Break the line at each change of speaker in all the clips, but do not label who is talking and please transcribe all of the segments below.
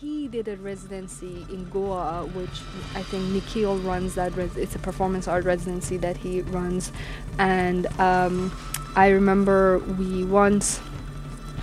he did a residency in Goa, which I think Nikhil runs. That res- it's a performance art residency that he runs, and um, I remember we once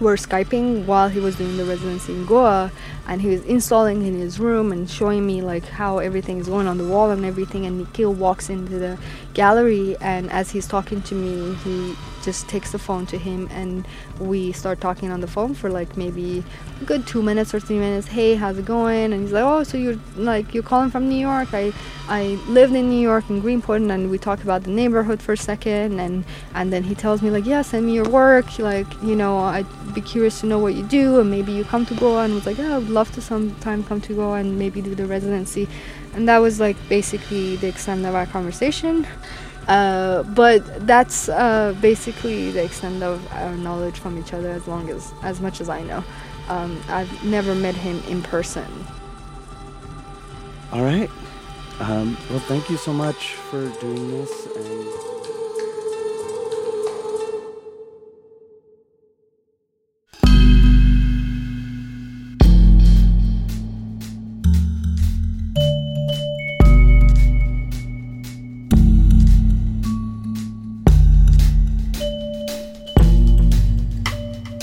were skyping while he was doing the residency in Goa, and he was installing in his room and showing me like how everything is going on the wall and everything. And Nikhil walks into the gallery, and as he's talking to me, he just takes the phone to him and we start talking on the phone for like maybe a good two minutes or three minutes. Hey how's it going? And he's like oh so you're like you're calling from new york. I i lived in new york in greenpoint and we talk about the neighborhood for a second and and then he tells me like yeah send me your work. Like you know i'd be curious to know what you do and maybe you come to goa. And was like yeah i would love to sometime come to goa and maybe do the residency. And that was like basically the extent of our conversation uh, but that's uh, basically the extent of our knowledge from each other as long as as much as I know. Um, I've never met him in person.
All right. Um, well, thank you so much for doing this. And...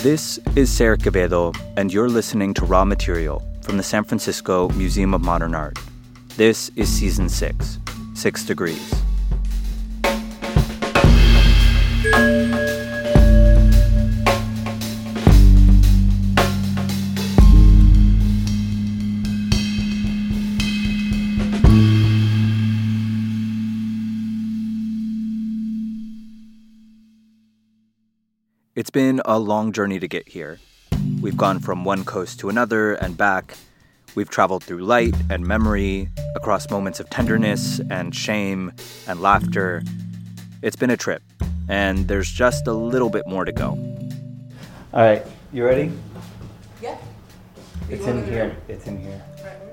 This is Sarah Quevedo, and you're listening to Raw Material from the San Francisco Museum of Modern Art. This is Season 6, Six Degrees. Been a long journey to get here. We've gone from one coast to another and back. We've traveled through light and memory, across moments of tenderness and shame and laughter. It's been a trip, and there's just a little bit more to go. All right, you ready?
Yeah.
It's in here. It's in here.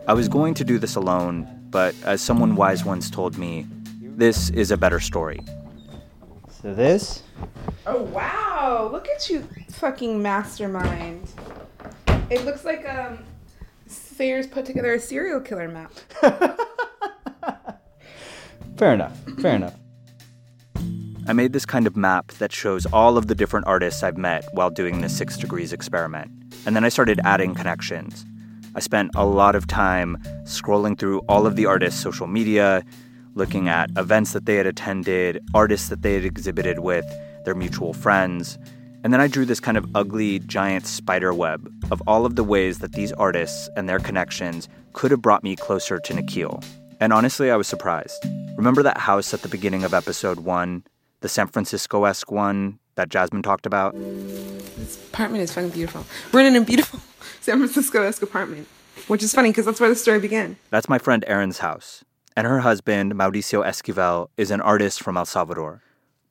I was going to do this alone, but as someone wise once told me, this is a better story.
So this
Oh wow! Oh, look at you, fucking mastermind. It looks like um, Sayers put together a serial killer map.
Fair enough. Fair enough.
I made this kind of map that shows all of the different artists I've met while doing this six degrees experiment. And then I started adding connections. I spent a lot of time scrolling through all of the artists' social media, looking at events that they had attended, artists that they had exhibited with, their mutual friends. And then I drew this kind of ugly, giant spider web of all of the ways that these artists and their connections could have brought me closer to Nikhil. And honestly, I was surprised. Remember that house at the beginning of episode one, the San Francisco esque one that Jasmine talked about?
This apartment is fucking beautiful. We're in a beautiful San Francisco esque apartment, which is funny because that's where the story began.
That's my friend Erin's house. And her husband, Mauricio Esquivel, is an artist from El Salvador.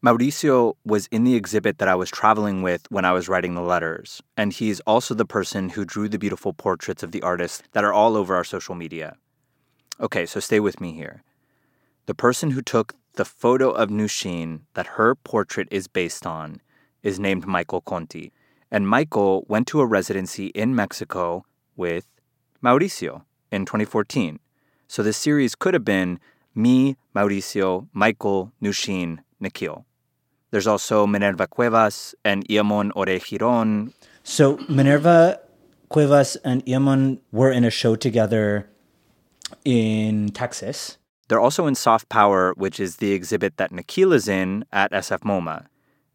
Mauricio was in the exhibit that I was traveling with when I was writing the letters, and he's also the person who drew the beautiful portraits of the artists that are all over our social media. Okay, so stay with me here. The person who took the photo of Nushin that her portrait is based on is named Michael Conti, and Michael went to a residency in Mexico with Mauricio in 2014. So this series could have been me, Mauricio, Michael, Nushin, Nikhil. There's also Minerva Cuevas and Eamon Ore-Giron.
So Minerva Cuevas and Eamon were in a show together in Texas.
They're also in Soft Power, which is the exhibit that Nikhil is in at SF MoMA.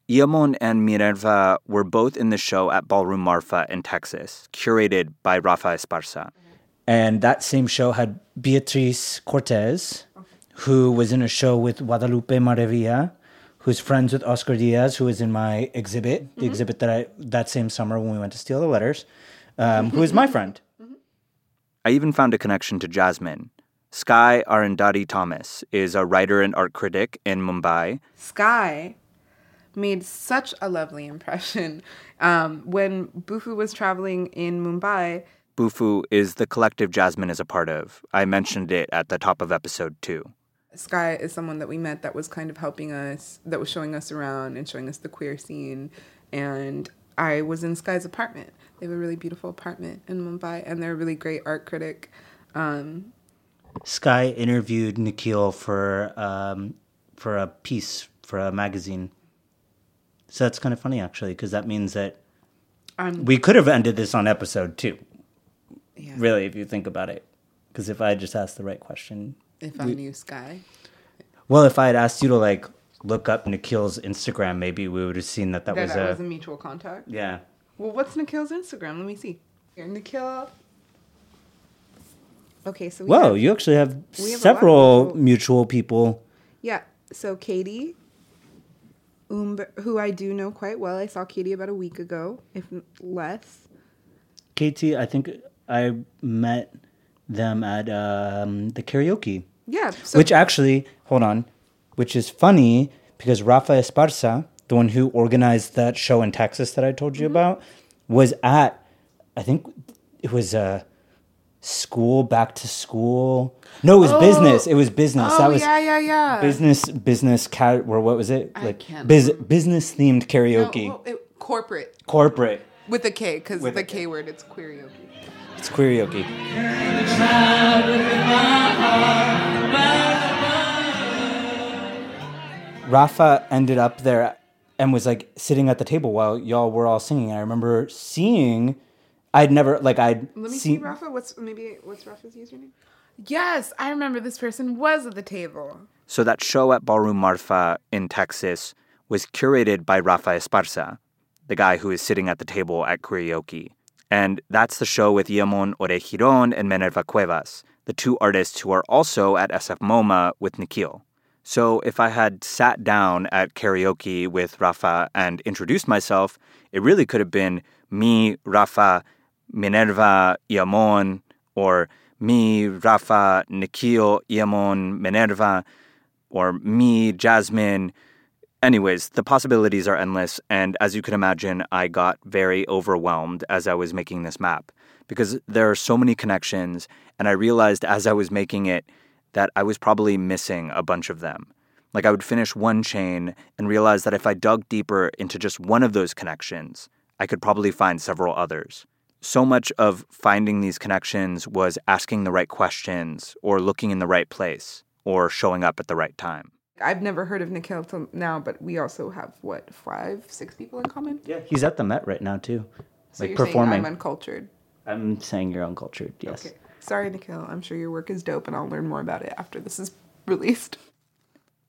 Eamon and Minerva were both in the show at Ballroom Marfa in Texas, curated by Rafa Esparza.
And that same show had Beatriz Cortez, who was in a show with Guadalupe Maravilla, who's friends with Oscar Diaz, who is in my exhibit, the exhibit that I that same summer when we went to steal the letters, um, who is my friend.
I even found a connection to Jasmine. Sky Arundhati Thomas is a writer and art critic in Mumbai.
Sky made such a lovely impression. Um, when Bufu was traveling in Mumbai,
Bufu is the collective Jasmine is a part of. I mentioned it at the top of episode two.
Sky is someone that we met that was kind of helping us, that was showing us around and showing us the queer scene. And I was in Sky's apartment. They have a really beautiful apartment in Mumbai, and they're a really great art critic. Um,
Sky interviewed Nikhil for um, for a piece for a magazine. So that's kind of funny, actually, because that means that
I'm
we could have ended this on episode two.
yeah,
Really, if you think about it, because if I just asked the right question,
if I knew Sky.
well, if I had asked you to like look up Nikhil's Instagram, maybe we would have seen that that,
That,
was
that
a
was a mutual contact.
yeah.
Well, what's Nikhil's Instagram? Let me see. Here, Nikhil. Okay, so we
Whoa,
have-
you actually have
have a lot of
several
mutual-
mutual people.
Yeah. So Katie, um, who I do know quite well. I saw Katie about a week ago, if less.
Katie, I think I met them at um, the karaoke.
Yeah. So
which actually, hold on, which is funny because Rafa Esparza, the one who organized that show in Texas that I told
Mm-hmm.
you about, was at, I think it was a school, back to school. No, it was business. It was business.
oh
that was
yeah, yeah, yeah.
business, business, cat, or what was it? Like biz, business themed
No,
karaoke,
well, it- corporate
corporate.
with a K because
With
the
a K.
K word it's karaoke.
It's karaoke. Rafa ended up there and was like sitting at the table while y'all were all singing. I remember seeing, I'd never like I'd
Let me
seen
see Rafa. What's maybe what's Rafa's username? Yes, I remember this person was at the table.
So that show at Ballroom Marfa in Texas was curated by Rafa Esparza, the guy who is sitting at the table at karaoke. And that's the show with Eamon Ore-Giron and Minerva Cuevas, the two artists who are also at SF MoMA with Nikhil. So if I had sat down at karaoke with Rafa and introduced myself, it really could have been me, Rafa, Minerva, Eamon, or me, Rafa, Nikhil, Eamon, Minerva, or me, Jasmine. Anyways, the possibilities are endless, and as you can imagine, I got very overwhelmed as I was making this map because there are so many connections, and I realized as I was making it that I was probably missing a bunch of them. Like I would finish one chain and realize that if I dug deeper into just one of those connections, I could probably find several others. So much of finding these connections was asking the right questions, or looking in the right place, or showing up at the right time.
I've never heard of Nikhil till now, but we also have what five, six people in common.
yeah, he's at the Met right now too,
So
like
you're
performing.
saying I'm uncultured.
I'm saying you're uncultured. Yes.
Okay. Sorry, Nikhil. I'm sure your work is dope, and I'll learn more about it after this is released.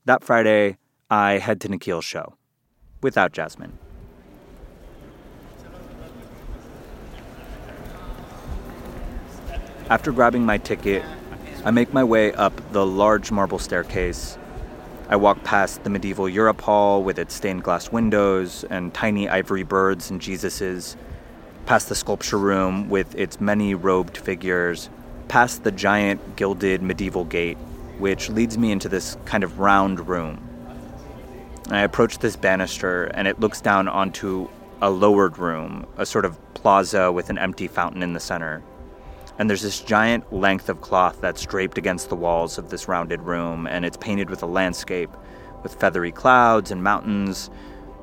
That Friday, I head to Nikhil's show without Jasmine. After grabbing my ticket, I make my way up the large marble staircase. I walk past the medieval Europe Hall with its stained glass windows and tiny ivory birds and Jesuses, past the sculpture room with its many robed figures, past the giant gilded medieval gate, which leads me into this kind of round room. I approach this banister, and it looks down onto a lowered room, a sort of plaza with an empty fountain in the center. And there's this giant length of cloth that's draped against the walls of this rounded room, and it's painted with a landscape with feathery clouds and mountains.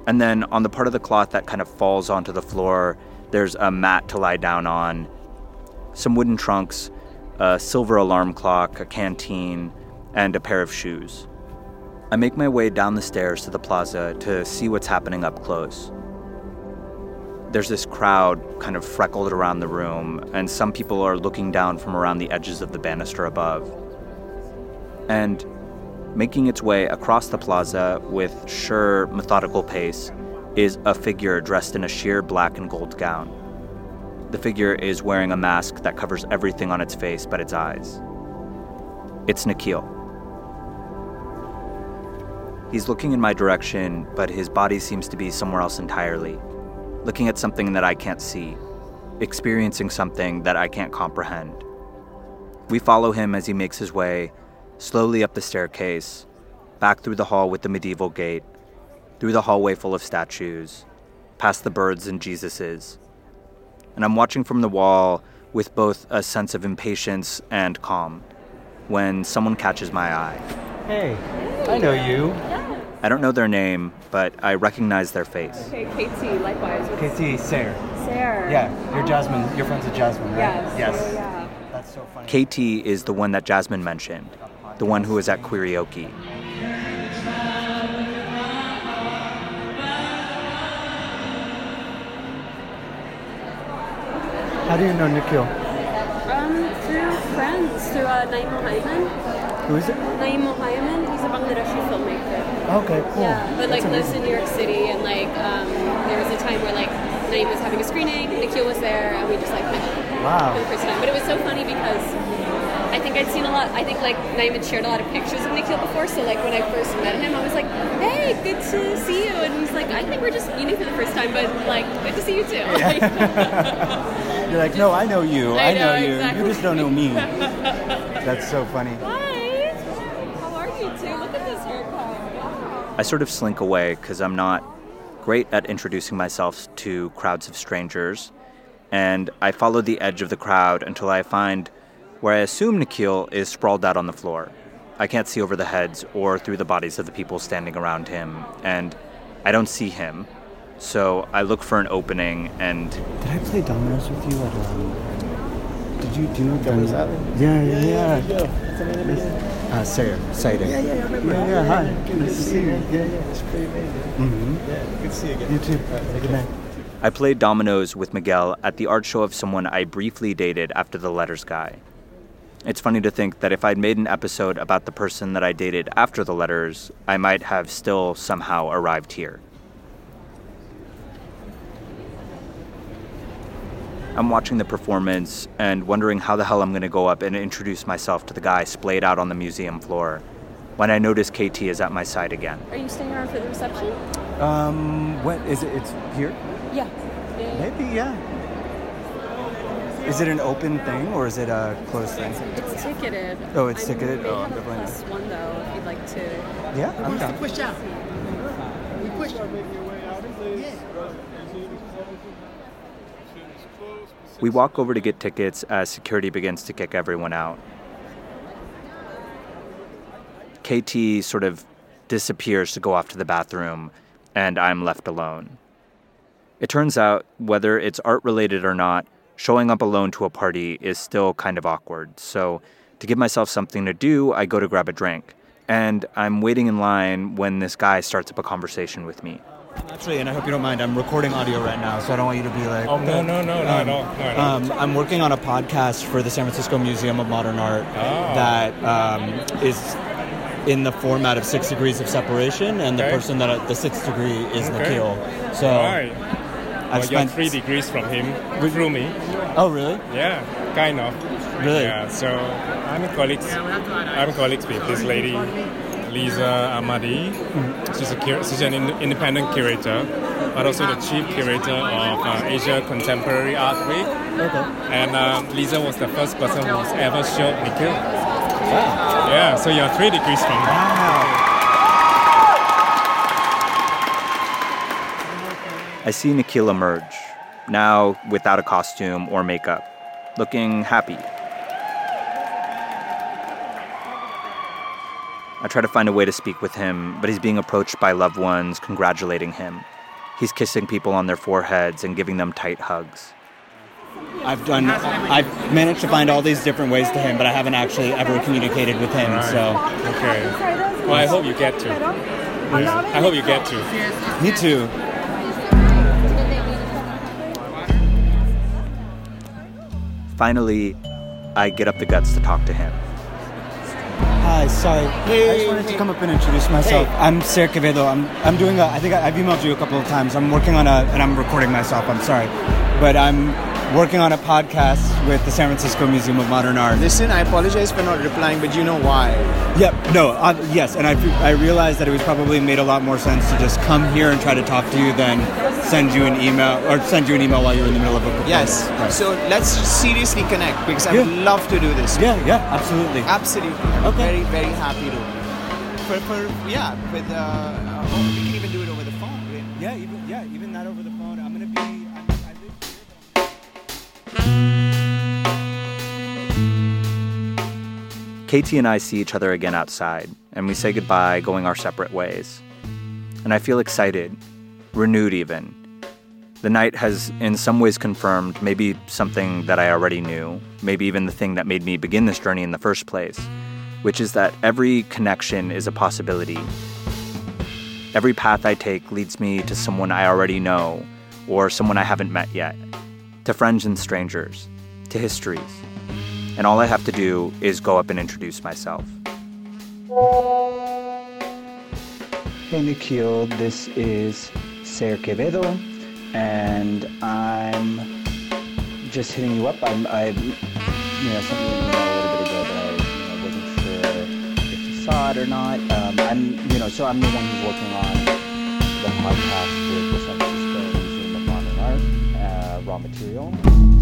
And then on the part of the cloth that kind of falls onto the floor, there's a mat to lie down on, some wooden trunks, a silver alarm clock, a canteen, and a pair of shoes. I make my way down the stairs to the plaza to see what's happening up close. There's this crowd kind of freckled around the room, and some people are looking down from around the edges of the banister above. And making its way across the plaza with sure, methodical pace is a figure dressed in a sheer black and gold gown. The figure is wearing a mask that covers everything on its face but its eyes. It's Nikhil. He's looking in my direction, but his body seems to be somewhere else entirely, looking at something that I can't see, experiencing something that I can't comprehend. We follow him as he makes his way slowly up the staircase, back through the hall with the medieval gate, through the hallway full of statues, past the birds and Jesuses. And I'm watching from the wall with both a sense of impatience and calm when someone catches my eye.
Hey, I know you.
I don't know their name, but I recognize their face.
Okay, Katie, likewise.
Katie Sayre.
there.
Yeah, you're Jasmine. You're friends with Jasmine, right?
Yes.
Yes.
Yeah.
That's so funny.
KT is the one that Jasmine mentioned, the one who was at Queerioki.
How do you know Nikhil?
Um, through friends, through uh, Naeem Mohaiemen.
Who is it?
Naeem Mohaiemen, he's a Bangladeshi filmmaker.
Okay, cool.
Yeah, but like
That's
lives
amazing.
in New York City, and like um, there was a time where like Naeem was having a screening, Nikhil was there, and we just like met
Wow.
for the first time. But it was so funny because I think I'd seen a lot. I think like Naeem had shared a lot of pictures of Nikhil before, so like when I first met him, I was like, "Hey, good to see you," and he's like, "I think we're just meeting for the first time, but like good to see you too." Like,
You're like, no, I know you.
I
I know,
know,
you.
exactly.
You just don't know me. That's so funny.
Hi, how are you two? Look at this haircut.
I sort of slink away because I'm not great at introducing myself to crowds of strangers, and I follow the edge of the crowd until I find where I assume Nikhil is sprawled out on the floor. I can't see over the heads or through the bodies of the people standing around him, and I don't see him. So I look for an opening, and
Did I play dominoes with you at um? Did you do dominoes? Yeah, yeah, yeah. Uh, Sayer, Sayer. Yeah, yeah, yeah. Yeah, yeah. Hi. Nice to see you. Yeah, yeah. It's pretty amazing. Mm-hmm. Yeah. Good to see you again. You too. Good night.
I played dominoes with Miguel at the art show of someone I briefly dated after the letters guy. It's funny to think that if I'd made an episode about the person that I dated after the letters, I might have still somehow arrived here. I'm watching the performance and wondering how the hell I'm going to go up and introduce myself to the guy splayed out on the museum floor when I notice KT is at my side again.
Are you staying around for the reception?
Um, what is it? It's here?
Yeah.
Maybe, yeah. Is it an open thing or is it a closed thing?
It's ticketed.
Oh, it's
I
ticketed?
may
Oh,
have a
definitely not.
plus one though, if you'd like to.
Yeah, I'm down.
Push out. We push.
We walk over to get tickets as security begins to kick everyone out. KT sort of disappears to go off to the bathroom, and I'm left alone. It turns out, whether it's art related or not, showing up alone to a party is still kind of awkward. So, to give myself something to do, I go to grab a drink. And I'm waiting in line when this guy starts up a conversation with me.
Actually, and I hope you don't mind, I'm recording audio right now, so I don't want you to be like.
Oh, no, no, no, not at all. Not at all.
Um, I'm working on a podcast for the San Francisco Museum of Modern Art that um, is in the format of Six Degrees of Separation, and the person that the sixth degree is
Okay.
Nikhil. So
Right.
I've
Well,
spent.
three degrees from him, through me.
Oh, really?
Yeah, kind of.
Really?
Yeah, so I'm a colleagues. I'm colleagues with this lady, Leeza Ahmady. She's a cur- she's an in- independent curator, but also the chief curator of uh, Asia Contemporary Art Week.
Okay.
And um, Lisa was the first person who's ever showed Nikhil. Yeah, so you're three degrees from her.
I see Nikhil emerge, now without a costume or makeup, looking happy. I try to find a way to speak with him, but he's being approached by loved ones congratulating him. He's kissing people on their foreheads and giving them tight hugs.
I've done. I've managed to find all these different ways to him, but I haven't actually ever communicated with him. So
Okay. Well, I hope you get to. I hope you get to.
me too.
Finally, I get up the guts to talk to him.
Hi, sorry. I just wanted to come up and introduce myself. I'm Ser Quevedo. I'm I'm doing a. I think I, I've emailed you a couple of times. I'm working on a, and I'm recording myself. I'm sorry, but I'm working on a podcast with the San Francisco Museum of Modern Art.
Listen, I apologize for not replying, but you know why.
Yep. No. Uh, yes, and I I realized that it was probably made a lot more sense to just come here and try to talk to you than send you an email or send you an email while you're in the middle of a performance.
Yes.
Right.
So let's seriously connect because I would love to do this.
Yeah. Yeah. Absolutely.
Absolutely. I'm
Okay.
very, very happy to. For, for yeah, with uh, oh, we can even do it over the phone.
Yeah. Even yeah. Even that over the phone.
KT and I see each other again outside, and we say goodbye, going our separate ways. And I feel excited, renewed even. The night has, in some ways, confirmed maybe something that I already knew, maybe even the thing that made me begin this journey in the first place, which is that every connection is a possibility. Every path I take leads me to someone I already know or someone I haven't met yet, to friends and strangers, to histories. And all I have to do is go up and introduce myself.
Hey Nikhil, this is Ser Quevedo, and I'm just hitting you up. I'm, I, you know, something a little bit ago that I you know, wasn't sure if you saw it or not. Um, I'm, you know, so I'm the one who's working on the podcast with the raw material.